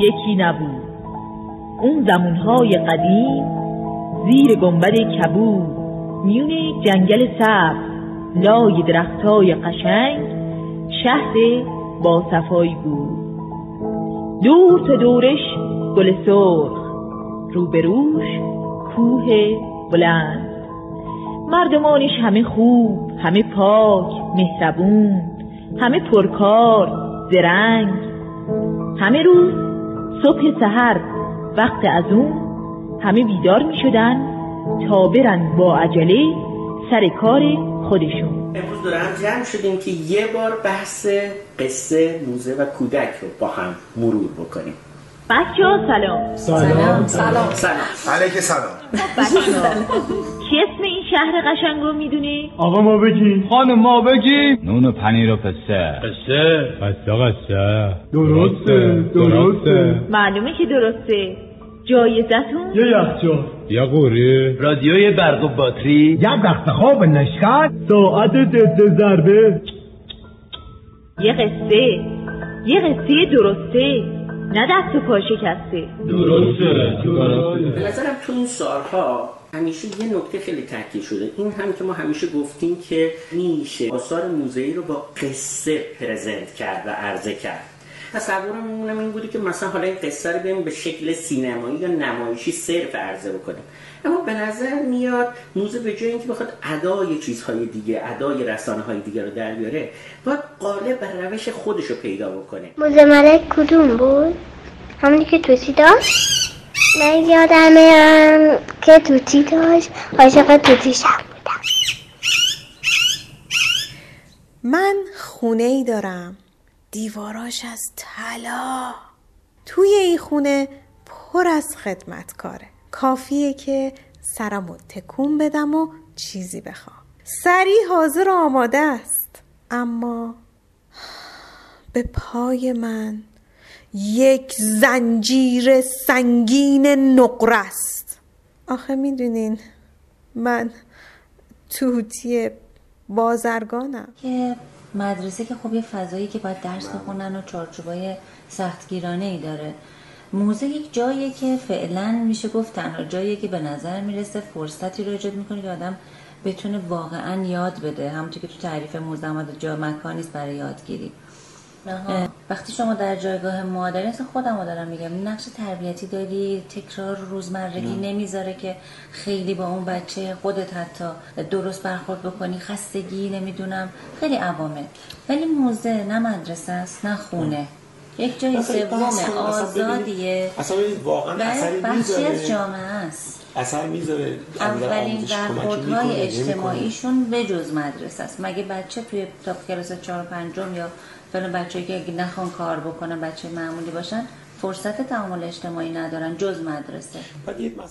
یکی بود یکی نبود. اون زمونهای قدیم زیر گنبد کبود میون جنگل سبز لای درختای قشنگ شهر با صفایی بود. دور تا دورش گل سرخ روبروش کوه بلند. مردمانش همه خوب همه پاک مهربون همه پرکار زرنگ. همه روز صبح سحر وقت از اون همه بیدار می شدن تا برن با عجله سر کار خودشون. امروز دور هم جمع شدیم که یه بار بحث قصه موزه و کودک رو با هم مرور بکنیم. بچه ها سلام. سلام سلام. سلام. علیک سلام. کی اسم این شهر قشنگ رو می‌دونی؟ آقا ما بگیم. خانم ما بگیم. نون و پنیر و قصه قصه قصه قصه درسته درسته. معلومه که درسته. جایزتون یه یخچال یا قوری رادیوی برق و باتری. یه وقت خواب نشکت ساعت ضد ضربه. یه قصه. یه قصه درسته. نه دست و پا شکسته. درسته. به نظرم تو این سالها همیشه یه نکته خیلی تاکید شده این هم که ما همیشه گفتیم که میشه آثار موزهی رو با قصه پرزنت کرد و عرضه کرد تصورمون این بودی که مثلا حالا این قصه رو بیایم به شکل سینمایی یا نمایشی صرف عرضه بکنیم اما به نظر میاد موزه به جای اینکه بخواد ادای چیزهای دیگه ادای رسانه های دیگه رو در بیاره باید قالب بر روش خودش رو پیدا بکنه موزه ملک کدوم بود؟ همونی که توتی داشت؟ من یادمه که توتی داشت عاشق توتیشم بودم. من خونه ای دارم. دیواراش از طلا. توی این خونه پر از خدمتکاره. کافیه که سرمو تکون بدم و چیزی بخوام. سری حاضر و آماده است. اما به پای من یک زنجیر سنگین نقره است. آخه می‌دونین من توتی بازرگانم. که مدرسه که خب یه فضایی که باید درس بخونن و چارچوبای سختگیرانه ای داره. موزه یک جاییه که فعلا میشه گفت تنها جاییه که به نظر می‌رسه فرصتی رو ایجاد می‌کنه که آدم بتونه واقعا یاد بده. همونطور که تو تعریف موزه آمده جا مکانی است برای یادگیری. وقتی شما در جایگاه مادری اصلا خودم رو دارم میگم نقش تربیتی داری تکرار روزمرگی نمی‌ذاره که خیلی با اون بچه خودت حتی درست برخورد بکنی خستگی نمی‌دونم خیلی عوامل. ولی موزه نه مدرسه است نه خونه. یک جای سوم آزادیه. اصلا واقعا اثری بخشی از جامعه است. اثر می‌ذاره اولین برخوردهای اجتماعیشون به جز مدرسه است. مگه بچه توی تا کلاس چهار پنجم یا فلان بچه که اگه نخوان کار بکنن بچه معمولی باشن فرصت تعامل اجتماعی ندارن جز مدرسه.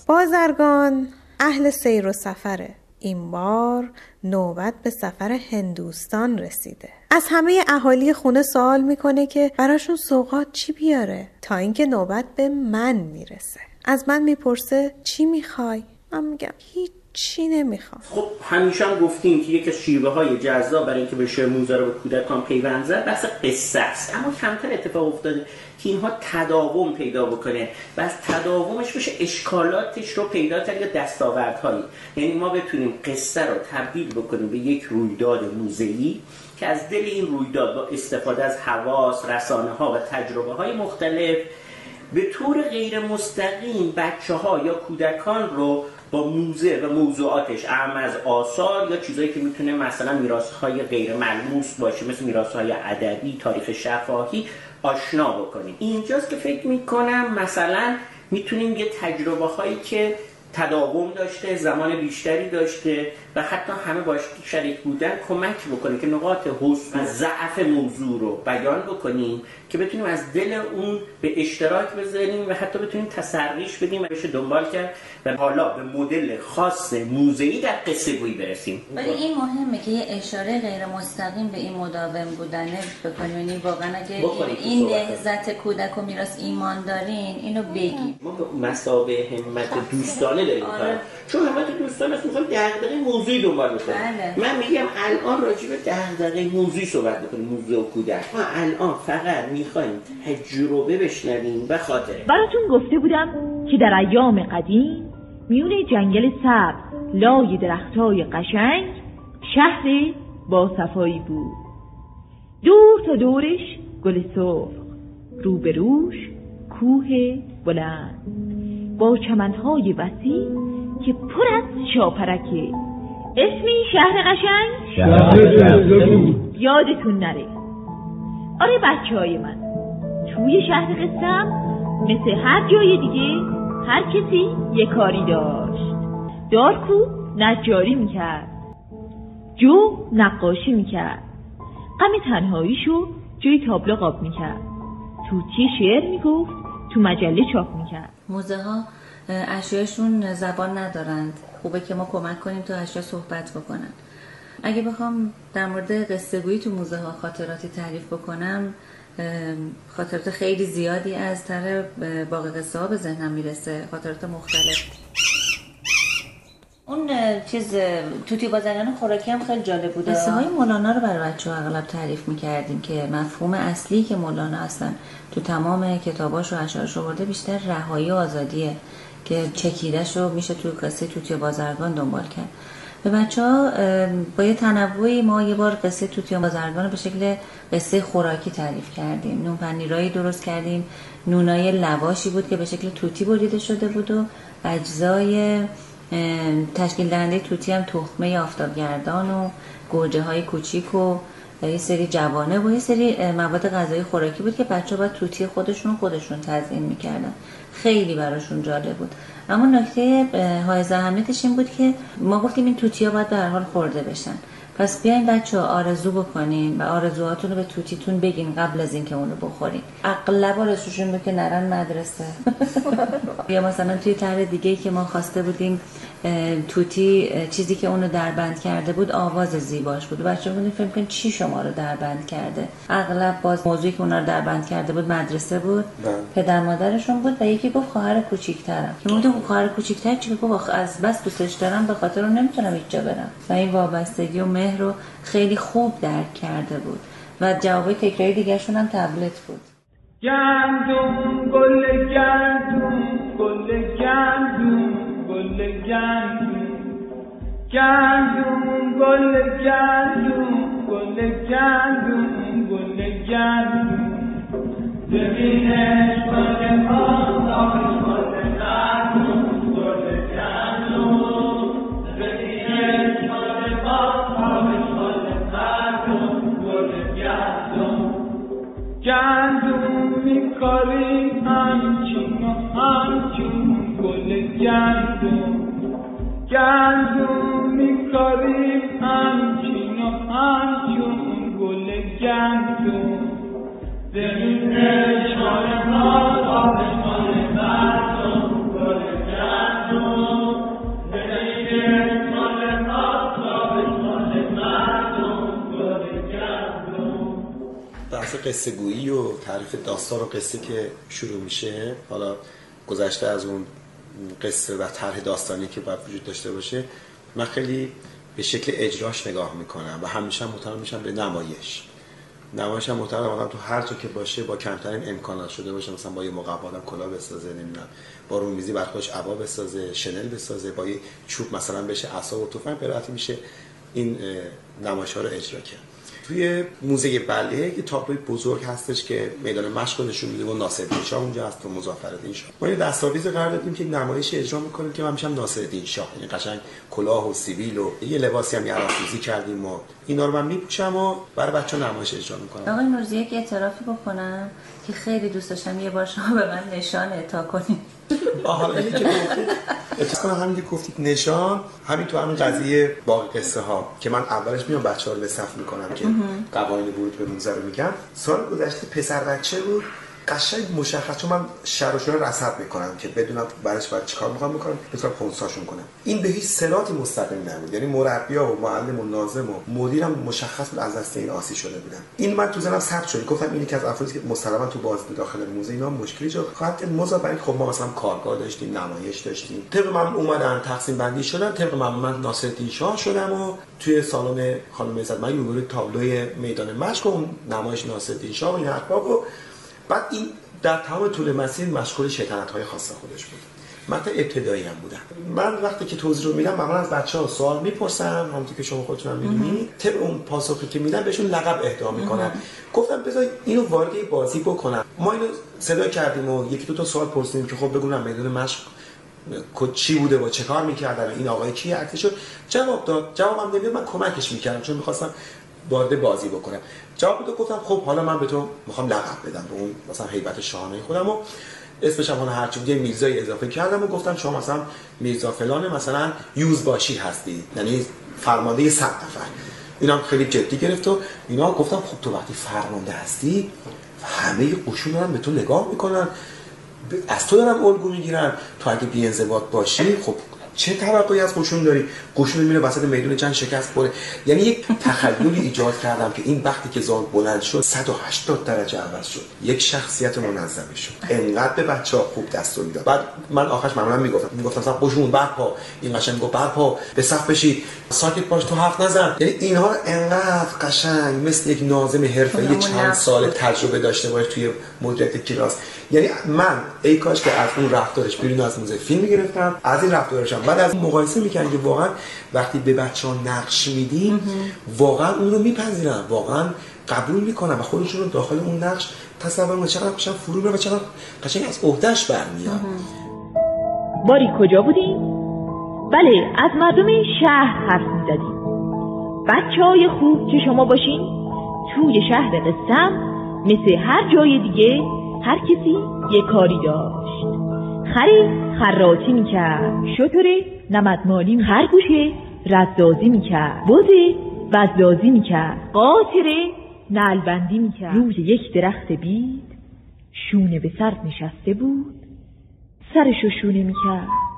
بازرگان اهل سیر و سفره این بار نوبت به سفر هندوستان رسیده. از همه اهالی خونه سوال می‌کنه که براشون سوقات چی بیاره تا اینکه نوبت به من می‌رسه. از من می‌پرسه چی می‌خوای؟ من میگم هیچ چی نمی‌خوام. خب همیشه هم گفتیم که یکی از شیوه های جذاب برای اینکه بشه موزه رو به کودکان پیوند زد بحث قصه است. اما کمتر اتفاق افتاده که اینها تداوم پیدا بکنه و از تداومش بشه اشکالاتش رو پیدا کرد یا دستاوردهایی. یعنی ما بتونیم قصه رو تبدیل بکنیم به یک رویداد موزه‌ای که از دل این رویداد با استفاده از حواس، رسانه ها و تجربه های مختلف به طور غیر مستقیم بچه ها یا کودکان رو با موزه و موضوعاتش اهم از آثار یا چیزایی که می‌تونه مثلا میراث های غیر ملموس باشه مثل میراث های ادبی تاریخ شفاهی آشنا بکنیم. اینجاست که فکر می‌کنم مثلا می‌تونیم یه تجربه هایی که تداوم داشته زمان بیشتری داشته و حتی همه باش شریک بودن کمک بکنه که نقاط حسن و ضعف موضوع رو بیان بکنیم که بتونیم از دل اون به اشتراک بذاریم و حتی بتونیم تسریش بدیم و بشه دنبال کرد و حالا به مدل خاص موزه‌ای در قصه گویی برسیم. ولی این مهمه که یه اشاره غیر مستقیم به این مداوم بودنه بکنیم. یعنی واقعا اگه این. نهزت کودک و میراث ایمان دارین اینو بگیم. ما به مسابه همت دوستانه داریم آره. چون همت دوستانه است می‌خوایم دغدغه موضوعی دنبال می‌کنیم بله. من میگم الان راجع به دغدغه موضوعی صحبت می‌کنیم موضوع و کودک. ما الان فقط می‌خوایم تجربه بشنویم و خاطره براتون گفته بودم که در ایام قدیم میون جنگل سبز لای درختای قشنگ شهر با صفایی بود. دور تا دورش گل سرخ روبروش کوه بلند. با چمنهای وسیع که پر از شاپرکه. اسم این شهر قشنگ؟ شهر یادتون نره. آره بچه های من توی شهر قسم مثل هر جای دیگه هر کسی یه کاری داشت. دارکو نجاری می‌کرد. جو نقاشی می‌کرد. غم تنهاییشو جای تابلو قاب می‌کرد. توتی شعر می‌گفت؟ تو مجله چاپ می‌کرد. موزه ها اشیاشون زبان ندارند. خوبه که ما کمک کنیم تا اشیا صحبت بکنن. اگه بخوام در مورد قصه گویی تو موزه ها خاطراتی تعریف بکنم خاطرات خیلی زیادی از طرح باقی قصه ها به ذهنم می‌رسه. خاطرات مختلف. اون چیز توتی بازرگان خوراکی هم خیلی جالب بوده قصه های مولانا رو برای بچه اغلب تعریف می‌کردیم که مفهوم اصلی که مولانا اصلا تو تمام کتاباش و اشعارش آورده بیشتر رهایی و آزادیه که چکیدش رو میشه تو قصه توتی بازرگان دنبال کرد. به بچه ها با یه تنوعی ما یه بار قصه توتی بازرگان رو به شکل قصه خوراکی تعریف کردیم. نون پنیرایی درست کردیم. نونای لواشی بود که به شکل توتی بریده شده بود و اجزای تشکیل دهنده توتی هم تخمه آفتابگردان و گوجه های کوچیک و یه سری جوانه و یه سری مواد غذایی خوراکی بود که بچه باید توتی خودشون خودشون تزیین می‌کردن. خیلی براشون جالب بود. اما نکته های اهمیتش این بود که ما گفتیم این توتی ها باید به هر حال خورده بشن. پس بیاین بچه ها آرزو بکنین و آرزوهاتون رو به توتیتون بگین قبل از اینکه اون رو بخورین. اغلب آرزوشون بود که نرن مدرسه. یا مثلا توی طرح دیگه که ما خواسته بودیم توتی چیزی که اونو دربند کرده بود آواز زیباش بود. بچه بودیم فکر کنیم چی شما رو دربند کرده. اغلب باز موضوعی که اونا رو دربند کرده بود مدرسه بود. بله. پدر مادرشون بود و یکی گفت خواهر کوچیکترم. که مورد خواهر کوچیکتر چی؟ گفت از بس دوستش دارم به خاطر اون نمی‌تونم هیچ جا برم. و این وابستگی و مهر رو خیلی خوب درک کرده بود و جوابای تکراری دیگرشون هم تبلت بود. گندم گل گندم گل گندم گل گندم. گندم گل گندم گل گندم گل گندم. زمینش گل آتش گندم میکاریم همچون و همچون گل گندم گندم میکاریم همچون و همچون گل گندم زمینش مال ما بحث قصه و تعریف داستان و قصه که شروع میشه. حالا گذشته از اون قصه و طرح داستانی که باید وجود داشته باشه من خیلی به شکل اجراش نگاه می‌کنم و همیشه هم معتقد میشم به نمایش. نمایش هم معتقدم آدم تو هر جا که باشه با کمترین امکانات شده باشه. مثلا با یه موقع آدم کلاه بسازه نمی‌دونم با رومیزی بر خودش عبا بسازه شنل بسازه با یه چوب مثلا بشه عصا و تفنگ به میشه این نمایش ها رو اجرا کرد. توی موزه بله یه تابلوی بزرگ هستش که میدان مشق نشون میده و ناصرالدین شاه اونجا هست و مظفرالدین شاه. ما یه دستاویز قرار دادیم که نمایش اجرا می‌کنیم که من میشم ناصرالدین شاه. یعنی قشنگ کلاه و سیویل و یه لباسی هم یراقوزی کردیم و اینا رو من میپوشم و برای بچه نمایش اجرا می‌کنم. آقای نورزی یک اعترافی بکنم که خیلی دوست داشتم یه بار شما به من نشان اعطا کنید. حالا اینی که اتفاقا همین که گفتید نشان همین تو همین قضیه باقی قصه ها که من اولش میام بچه ها رو به صف می‌کنم که قوانین ورود به موزه رو میگم. سال گذشته پسر بچه بود. قشنگ مشخص چون من شر و شور رصد می‌کنم که بدونم برش باید چیکار می‌خوام بکنم بتونم خونساشون کنم. این به هیچ سراتی مستقیم نبود. یعنی مربیا و معلم و ناظم و مدیرم مشخص بود از دست این آسی شده بودن. این من تو زنم ثبت شد. گفتم این که از افرادی که مسلما تو باز داخل موزه اینا مشکلی جو خواهد مزا خب ما مثلا کارگاه داشتیم نمایش داشتیم. طبق من اومدن تقسیم بندی شدن. طبق من من شاه شدم و توی سالن خانم عزت من تابلوی میدان مشق و نمایش ناصرالدین شاه و این حرفا و بعد این در تمام طول مسیر مشغول شیطنت های خاص خودش بود. من تا ابتدایی هم بودم من وقتی که توضیح رو میدم معمولا از بچه ها سوال می‌پرسم همونطور که شما خودتون هم می‌دونید. طبق اون پاسخی که میدم بهشون لقب اهدا می‌کنم گفتم بذار اینو وارد بازی بکنم. ما اینو صدا کردیم و یکی دو تا سوال پرسیدیم که خب بگونم میدون مشق چی بوده و چه کار می‌کردن این آقای کی عکس شد جواب داد. جوابم نمی‌داد من کمکش می‌کردم. چون می‌خواستم وارد بازی بکنم. جواب داد گفتم خب حالا من به تو می‌خوام لقب بدم. به اون مثلا هیبت شاهانه خودم و اسمش هم هر چیزی میرزای اضافه کردم و گفتم شما مثلا میرزا فلان مثلا یوز باشی هستی. یعنی فرمانده 100 نفر. اینا خیلی جدی گرفت و اینا گفتم خب تو وقتی فرمانده هستی همه قشون هم به تو نگاه می‌کنن. از تو دارن الگو می‌گیرن. تو اگه بی انضباط باشی خب چه توقعی از قشون داری؟ قشون میره وسط میدون جنگ شکست بره یعنی یک تخیلی ایجاد کردم که این وقتی که زال بلند شد 180 درجه عوض شد. یک شخصیت منظمه شد. انقدر به بچه ها خوب دستور می‌داد. بعد من آخرش معمولا می‌گفتم. می‌گفتم مثلا قشون برپا. این قشنگ می‌گفت برپا به صف بشید ساکت باش تو حرف نزن. یعنی اینها انقدر قشنگ مثل یک ناظم حرفه‌ای چند سال تجربه داشته باشه توی مدیریت کلاس. یعنی من ای کاش که از اون رفتارش بیرون از موزه فیلم می‌گرفتم از این رفتارش هم بعد از مقایسه می‌کنن که واقعا وقتی به بچه ها نقش میدیم واقعا اون رو میپذیرن. واقعا قبول می‌کنن و خودشون رو داخل اون نقش تصور می‌کنن. چقدر قشنگ فرو میره و چقدر قشنگ از عهدهش برمیاد. باری کجا بودیم؟ بله از مردم شهر حرف می‌زدیم بچه های خوب که شما باشین توی شهر قسم مثل هر جای دیگه هر کسی یه کاری داشت. خری خراتی می‌کرد. شطوره نمدمالی هر گوشه رزدازی می‌کرد. بزه وزدازی می‌کرد. قاطره نلبندی می‌کرد. روی یک درخت بید شونه به سر نشسته بود. سرشو شونه می‌کرد.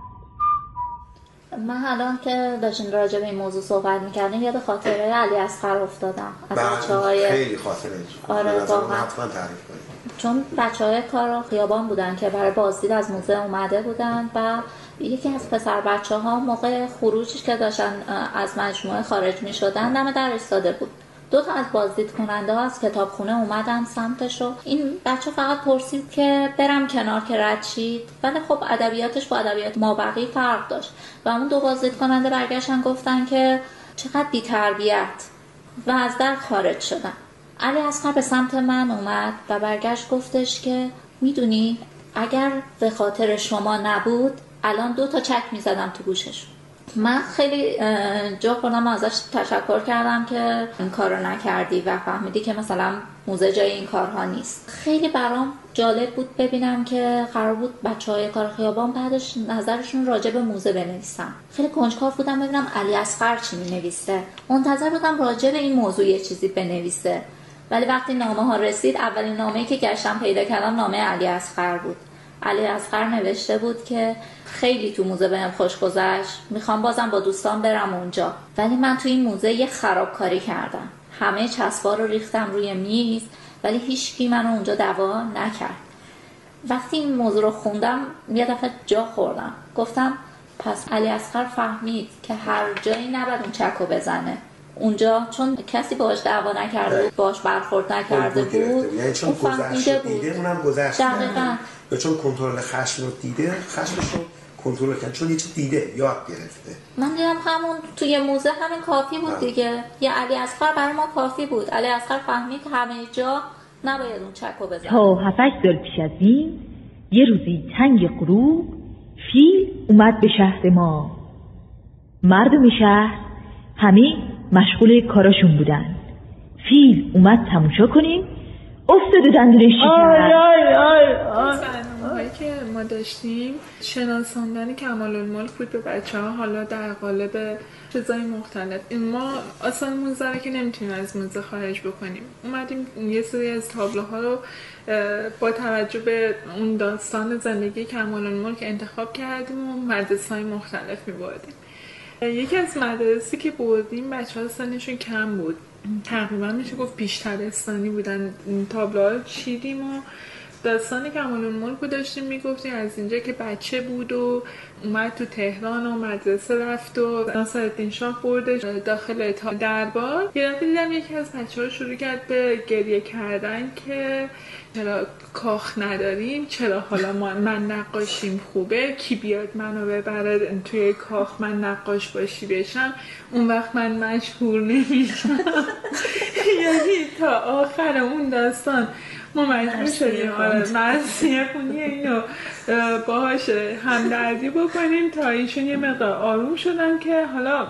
من الان که داشتین راجع به این موضوع صحبت می‌کردیم یاد خاطره علی اصغر افتادم. از بچه های خیلی خاطره آره حتما تعریف کنید. چون بچه های کار خیابان بودن که برای بازدید از موزه اومده بودن و یکی از پسر بچه ها موقع خروجش که داشتن از مجموعه خارج می شدن دم در ایستاده بود. دو تا از بازدید کننده ها از کتابخونه اومدن سمتش و این بچه فقط پرسید که برم کنار که رد شید. ولی خب ادبیاتش با ادبیات مابقی فرق داشت. و اون دو بازدید کننده برگشتن گفتن که چقدر بی تربیت و از در خارج شدن. علی اصغر به سمت من اومد و برگشت گفتش که می‌دونی اگر به خاطر شما نبود الان دو تا چک می‌زدم تو گوشش من خیلی جا خودم ازش تشکر کردم که این کارو نکردی و فهمیدی که مثلا موزه جای این کارها نیست. خیلی برام جالب بود ببینم که قرار بود بچه های کار خیابان بعدش نظرشون راجع به موزه بنویسم خیلی کنجکاو بودم ببینم علی اصغر چی می‌نویسه. منتظر بودم راجع به این موضوع یه چیزی بنویسه. ولی وقتی نامه ها رسید اولین نامه که گشتم پیدا کردم نامه علی اصغر بود. علی اصغر نوشته بود که خیلی تو موزه بهم خوش گذشت. می‌خوام بازم با دوستان برم اونجا. ولی من تو این موزه یه خرابکاری کردم. همه چسبا رو ریختم روی میز ولی هیچکی منو اونجا دوا نکرد. وقتی این موضوع رو خوندم یه دفعه جا خوردم. گفتم پس علی اصغر فهمید که هر جایی نباید اون چکو بزنه. اونجا چون کسی باش دعوا نکرده بود باش برخورد نکرده بود. یعنی چون گذشته دیده اونم گذشته یا چون کنترل خشم رو دیده خشمش رو کنترل کرد. چون یه چیز دیده یاد گرفته. من دیدم همون توی موزه همین کافی بود دیگه. یه علی اصغر برای ما کافی بود. علی اصغر فهمید همه جا نباید اون چکو بزنه. تا هفتش سال پیش از این یه روزی تنگ غروب فیل اومد به شهر ما. مردم شهر همه مشغول کاراشون بودن. فیل اومد تماشا کنیم. افتاد و دندونش آی آی آی آی. برنامه هایی که ما داشتیم. شناساندن کمال الملک بود به بچه ها حالا در قالب چیزای مختلف. ما اصلا موزه رو که نمی‌تونیم از موزه خارج بکنیم. اومدیم یه سری از تابلوها رو با توجه به اون داستان زندگی کمال الملک انتخاب کردیم و مدرسه های مختلف میبردیم. یکی از مدرسی که بردیم بچه ها سنشون کم بود. تقریبا میشه گفت بیشترستانی بودن. تابلوها چیدیم و داستان کمال الملک رو داشتیم می‌گفتیم از اینجا که بچه بود و اومد تو تهران و مدرسه رفت و ناصرالدین شاه بردش داخل دربار. یه دفعه دیدم یکی از بچه ها شروع کرد به گریه کردن که چرا کاخ نداریم چرا حالا من نقاشیم خوبه؟ کی بیاد منو ببره توی کاخ؟ من نقاش باشی بشم؟ اون وقت من مشهور نمیشم. یعنی تا آخر اون داستان ما مجبور شدیم. آره مرسیه خونی اینو باهاش همدردی بکنیم تا ایشون یه مقدار آروم شدن که حالا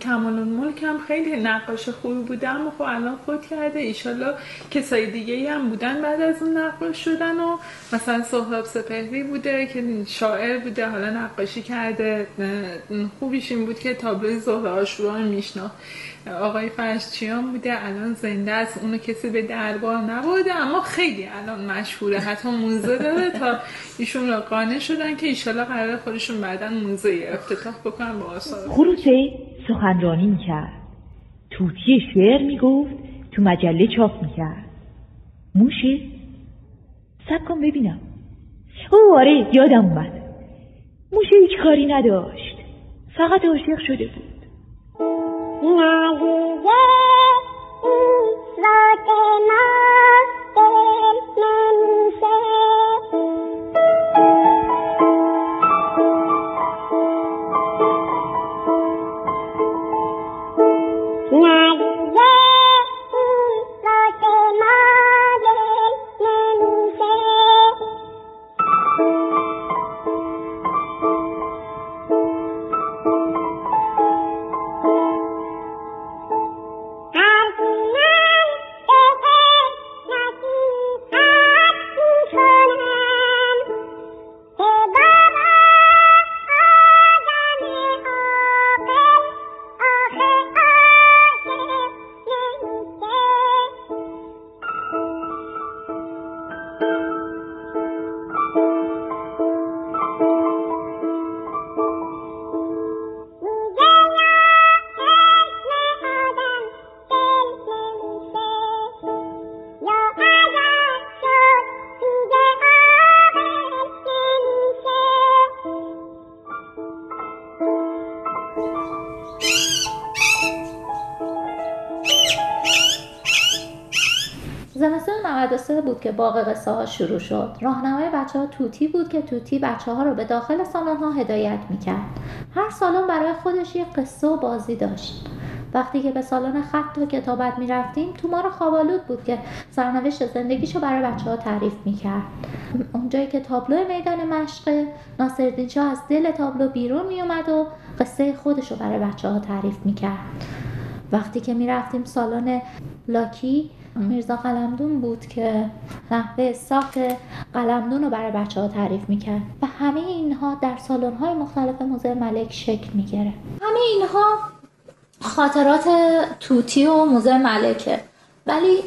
کمال ملک هم خیلی نقاش خوبی بوده اما خب الان خود کرده. ایشالله کسای دیگه هم بودن بعد از اون نقاش شدن و مثلا سهراب سپهری بوده که شاعر بوده حالا نقاشی کرده. خوبیش این بود که تابلوی زهره آشورا میشنا آقای فرشچیان بوده الان زنده است. اونو کسی به دربار نبوده اما خیلی الان مشهوره. حتی موزه داره تا ایشون را قانع شدن که ایشالله قرار خودشون بعدا موزه افتتاح بکنن با آثار. سخنرانی می‌کرد. توتی شعر می‌گفت تو مجله چاپ می‌کرد. موشه سب کن ببینم. او آره یادم اومد. موشه هیچ کاری نداشت. فقط عاشق شده بود. بود که باغ قصه ها شروع شد. راهنمای بچه ها توتی بود که توتی بچه ها رو به داخل سالن ها هدایت می‌کرد. هر سالن برای خودش یک قصه و بازی داشت. وقتی که به سالن خط و کتابت می‌رفتیم تو ما خوابالود بود که سرنوشت زندگیشو برای بچه ها تعریف می‌کرد. اونجایی که تابلو میدان مشق ناصرالدین شاه از دل تابلو بیرون میومد و قصه خودش رو برای بچه ها تعریف می‌کرد. وقتی که می‌رفتیم سالن لاکی میرزا قلمدون بود که نحوه ساخت قلمدون رو برای بچه ها تعریف می‌کرد و همه اینها در سالن های مختلف موزه ملک شکل می‌گیره. همه اینها خاطرات توتی و موزه ملکه. ولی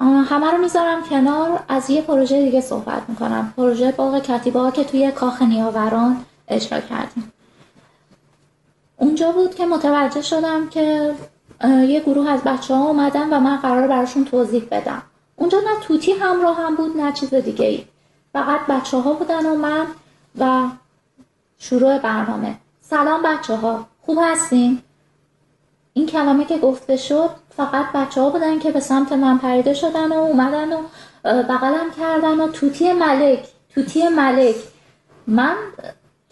همه رو می‌ذارم کنار از یه پروژه دیگه صحبت می‌کنم. پروژه باغ کتیبه ها که توی کاخ نیاوران اجرا کردیم. اونجا بود که متوجه شدم که یه گروه از بچه ها اومدن و من قرار براشون توضیح بدم. اونجا نه توتی همراه هم بود نه چیز دیگه ای فقط بچه ها بودن و من و شروع برنامه. سلام بچه ها خوب هستین؟ این کلمه که گفته شد فقط بچه ها بودن که به سمت من پریده شدن و اومدن و بغلم کردن و توتی ملک توتی ملک. من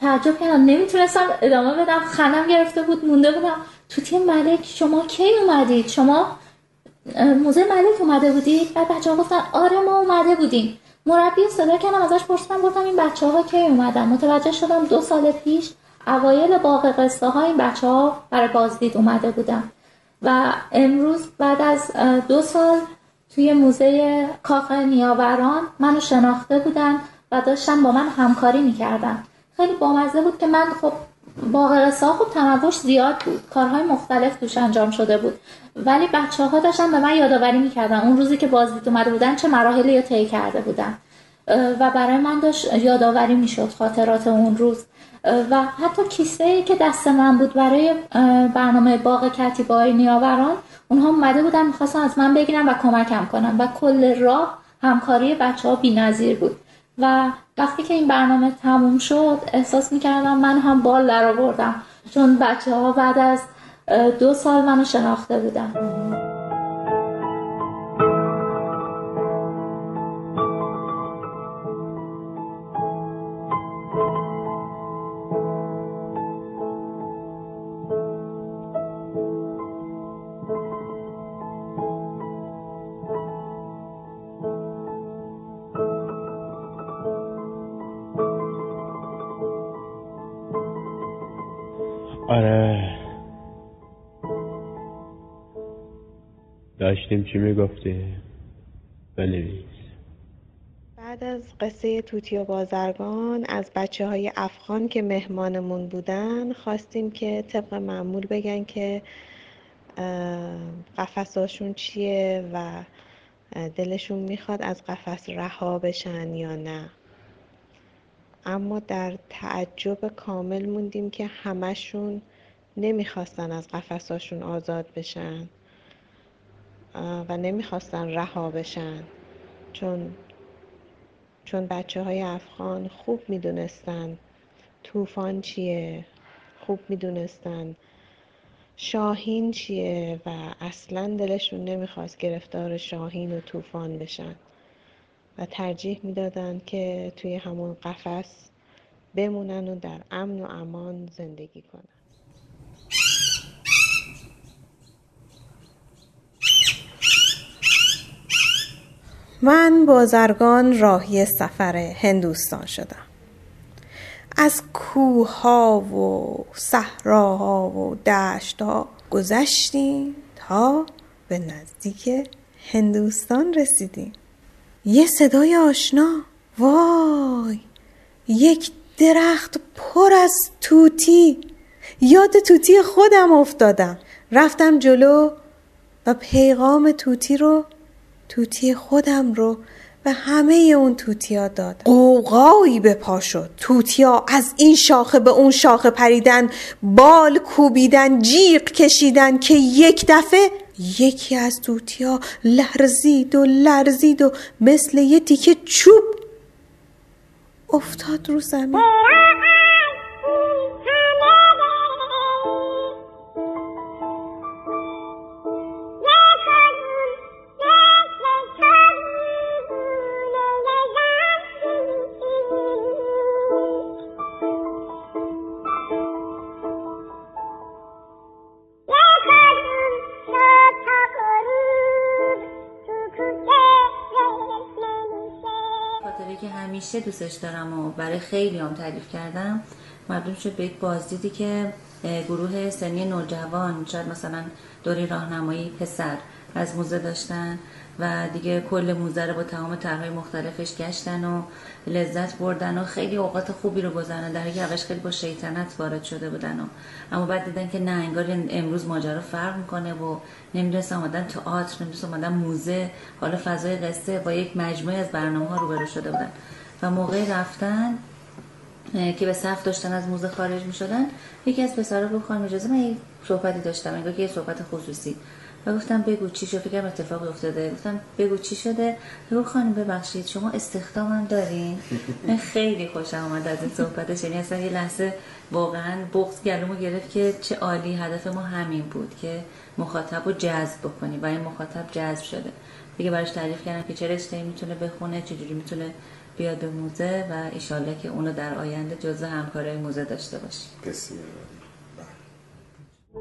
تعجب کردم. نمی‌تونستم ادامه بدم. خنم گرفته بود مونده بودم. توتی ملک شما کی اومدید؟ شما موزه ملک اومده بودید؟ بعد بچه ها گفتن آره ما اومده بودیم. مربی صدا کردم ازش پرسیدم گفتم این بچه ها کی اومدن؟ متوجه شدم دو سال پیش اوایل باغ قصه ها این بچه ها برای بازدید اومده بودن. و امروز بعد از دو سال توی موزه کاخ نیاوران منو شناخته بودن و داشتن با من همکاری می‌کردن. خیلی بامزه بود که من خب با قصه ها خب تنوش زیاد بود. کارهای مختلف توش انجام شده بود. ولی بچه ها داشتن به من یادآوری می‌کردن. اون روزی که بازدید اومده بودن چه مراحلی رو طی کرده بودن. و برای من داشت یادآوری می‌شد خاطرات اون روز. و حتی کیسه که دست من بود برای برنامه باغ کتیبای نیاوران اونها اومده بودن می‌خواستن از من بگیرن و کمکم کنن. و کل راه همکاری بچه ها بی نظیر بود. و وقتی که این برنامه تموم شد احساس می‌کردم من هم بال در آوردم چون بچه ها بعد از دو سال منو شناخته بودن. داشتیم چی می‌گفتی؟ بنویس. بعد از قصه توتی و بازرگان از بچه های افغان که مهمانمون بودن خواستیم که طبق معمول بگن که قفساشون چیه و دلشون می‌خواد از قفس رها بشن یا نه. اما در تعجب کامل موندیم که همشون نمی‌خواستن از قفساشون آزاد بشن. و نمی‌خواستن رها بشن. چون چون بچه های افغان خوب می‌دونستن طوفان چیه خوب می‌دونستن شاهین چیه و اصلا دلشون نمی‌خواست گرفتار شاهین و طوفان بشن. و ترجیح می‌دادن که توی همون قفس بمونن و در امن و امان زندگی کنن. من بازرگان راهی سفر هندوستان شدم. از کوهها و صحراها و دشتها گذشتیم تا به نزدیک هندوستان رسیدیم. یه صدای آشنا. وای! یک درخت پر از توتی. یاد توتی خودم افتادم. رفتم جلو و پیغام توتی رو توتی خودم رو به همه اون توتیا داد. قوقایی به پا شد. توتیا از این شاخه به اون شاخه پریدن بال کوبیدن جیغ کشیدن که یک دفعه یکی از توتیا لرزید و لرزید و مثل یه تیکه چوب افتاد رو زمین. دوستش دارم و برای خیلی هم تعریف کردم. مردم شد به یک بازدیدی که گروه سنی نوجوان شاید مثلا دوری راهنمایی پسر از موزه داشتن و دیگه کل موزه رو با تمام طرحهای مختلفش گشتن و لذت بردن و خیلی اوقات خوبی رو گذرن در حالی اولش خیلی با شیطنت وارد شده بودن و اما بعد دیدن که نه انگار امروز ماجرا فرق می‌کنه و نمی‌دونست آمدن تئاتر نمی‌دونست آمدن موزه. حالا فضای قصه با یک مجموعه از برنامه ها روبرو شده بودن. و موقع رفتن که به صف داشتن از موزه خارج می شدن یکی از پسرها گفت خانم اجازه من یک صحبتی داشتم انگار که یه صحبت خصوصی. و گفتم بگو چی شد؟ فکرم اتفاق افتاده. گفتم بگو چی شده؟ بگو خانم ببخشید شما استخدامم دارین؟ من خیلی خوشم آمد از این صحبتش یعنی اصلا یه لحظه واقعا بغض گلومو گرفت که چه عالی هدف ما همین بود که مخاطب رو جذب بکنیم این مخاطب جذب شده. دیگه براش تعریف کردم که چه رشته می‌تونه بخونه چجوری می‌تونه بیاد به موزه و ایشالله که اونو در آینده جزء همکارای موزه داشته باشیم بسیار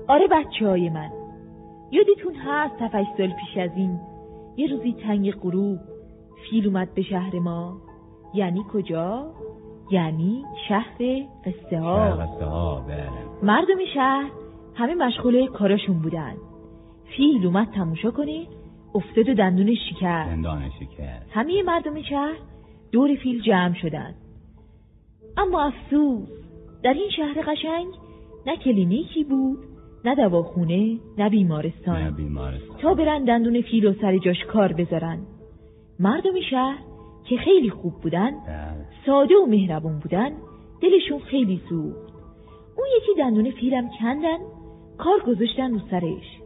آره بچه های من. یادتون هست تفش سال پیش از این یه روزی تنگ غروب فیل اومد به شهر ما. یعنی کجا؟ یعنی شهر قصه ها. بله. مردم شهر همه مشغول کاراشون بودن. فیل اومد تماشا کنه افتاد و دندون شکر. دندان شکر. همه مردم شهر دور فیل جمع شدند اما افسوس در این شهر قشنگ نه کلینیکی بود نه دواخونه نه بیمارستان, نه بیمارستان. تا برن دندون فیل و سر جاش کار بذارن. مردم شهر که خیلی خوب بودن بله. ساده و مهربون بودن دلشون خیلی سوخت. اون یکی دندون فیلم کندن کار گذاشتن رو سرش.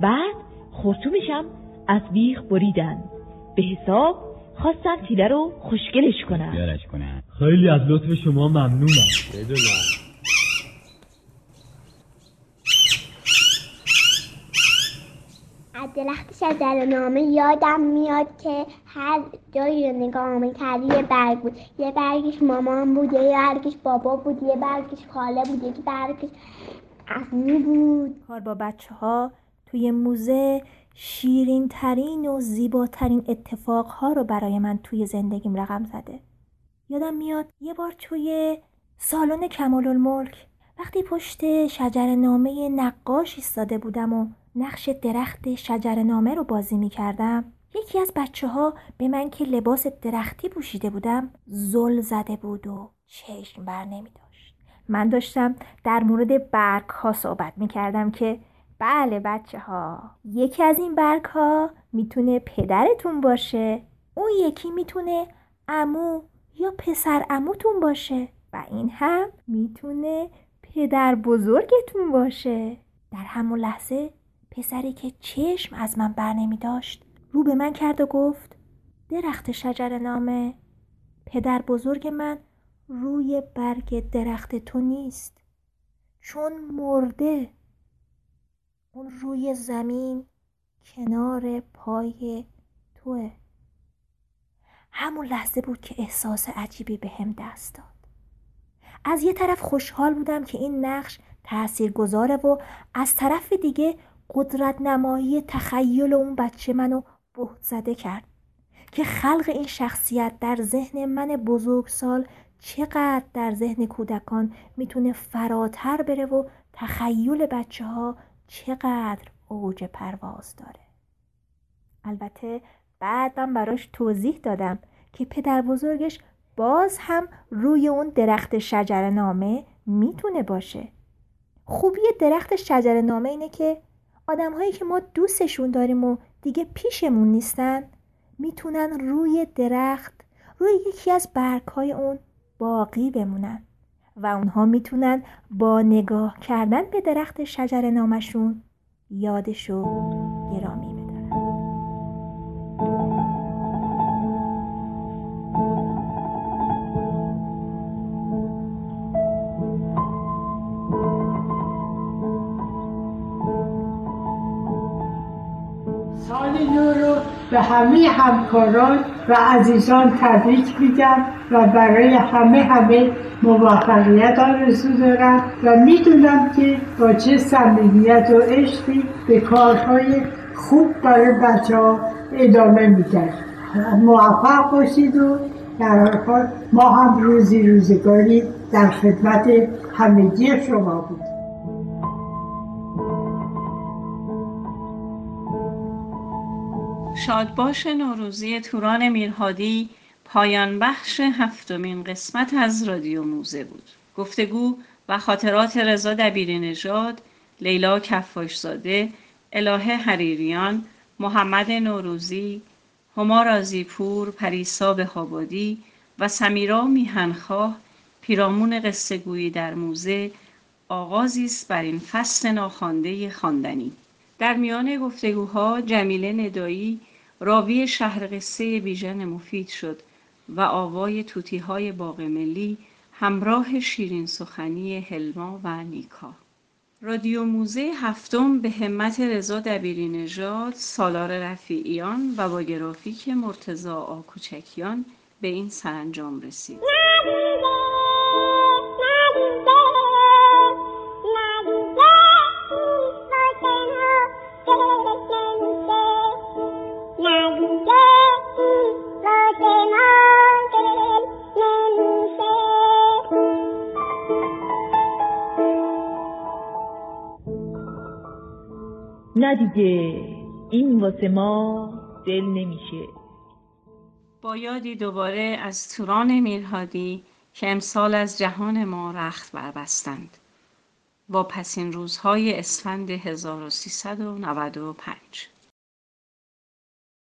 بعد خورتومشم از بیخ بریدن. به حساب خواستن فیله رو خوشگلش کنن بیارش کنن خیلی از لطف شما ممنونم. بدونم از درخت شجر نامه یادم میاد که هر جایی رو نگاه می‌کردی یه برگ بود. یه برگش مامان بود یه برگش بابا بود یه برگش خاله بود یکی برگش عمو بود. کار با بچه ها توی موزه شیرین ترین و زیباترین اتفاق ها رو برای من توی زندگیم رقم زده یادم میاد یه بار توی سالن کمال الملک وقتی پشت شجر نامه نقاش ایستاده بودم و نقش درخت شجر نامه رو بازی می کردم یکی از بچه ها به من که لباس درختی پوشیده بودم زل زده بود و چشم بر نمی داشت. من داشتم در مورد برگ ها صحبت می کردم که بله بچه ها یکی از این برگ ها می‌تونه پدرتون باشه. اون یکی می‌تونه امو یا پسر اموتون باشه. و این هم می‌تونه پدر بزرگتون باشه. در همون لحظه پسری که چشم از من بر نمی داشت رو به من کرد و گفت درخت شجر نامه. پدر بزرگ من روی برگ درخت تو نیست. چون مرده اون روی زمین کنار پای توه. همون لحظه بود که احساس عجیبی به هم دست داد. از یه طرف خوشحال بودم که این نقش تأثیر گذاره و از طرف دیگه قدرت نمایی تخیل اون بچه منو بهت زده کرد که خلق این شخصیت در ذهن من بزرگسال چقدر در ذهن کودکان می‌تونه فراتر بره و تخیل بچه ها چقدر اوج پرواز داره. البته بعد من براش توضیح دادم که پدر بزرگش باز هم روی اون درخت شجر نامه می‌تونه باشه. خوبی درخت شجر نامه اینه که آدم هایی که ما دوستشون داریم و دیگه پیشمون نیستن می‌تونن روی درخت روی یکی از برگ های اون باقی بمونن. و اونها می‌تونن با نگاه کردن به درخت شجر نامشون یادشو گرامی سال نو رو به همه همکاران و عزیزان تبریک میگم و برای همه همه موفقیت آرزو دارم و می‌دونم که با چه صمیمیت و عشقی به کارهای خوب برای بچه ها ادامه میدن. موفق باشید و در ما هم روزی روزگاری در خدمت همگی شما بودیم. شادباش نوروزی توران میرهادی پایان بخش هفتمین قسمت از رادیو موزه بود. گفتگو و خاطرات رضا دبیر نژاد، لیلا کفاشزاده، الهه حریریان، محمد نوروزی، هما رازیپور، پریسا بهابادی و سمیرا میهنخواه پیرامون قصهگویی در موزه آغازی است بر این فصل ناخوانده خواندنی. در میان گفتگوها جمیله ندایی راوی شهر قصه بیژن مفید شد و آوای توتی های باغ ملی همراه شیرین سخنی هلما و نیکا. رادیو موزه هفتم به همت رضا دبیری نژاد، سالار رفیعیان و با گرافیک مرتزا آکوچکیان به این سرانجام رسید. واسه ما دل نمیشه. با یادی دوباره از توران میرهادی که امسال از جهان ما رخت بربستند. با پسین روزهای اسفند 1395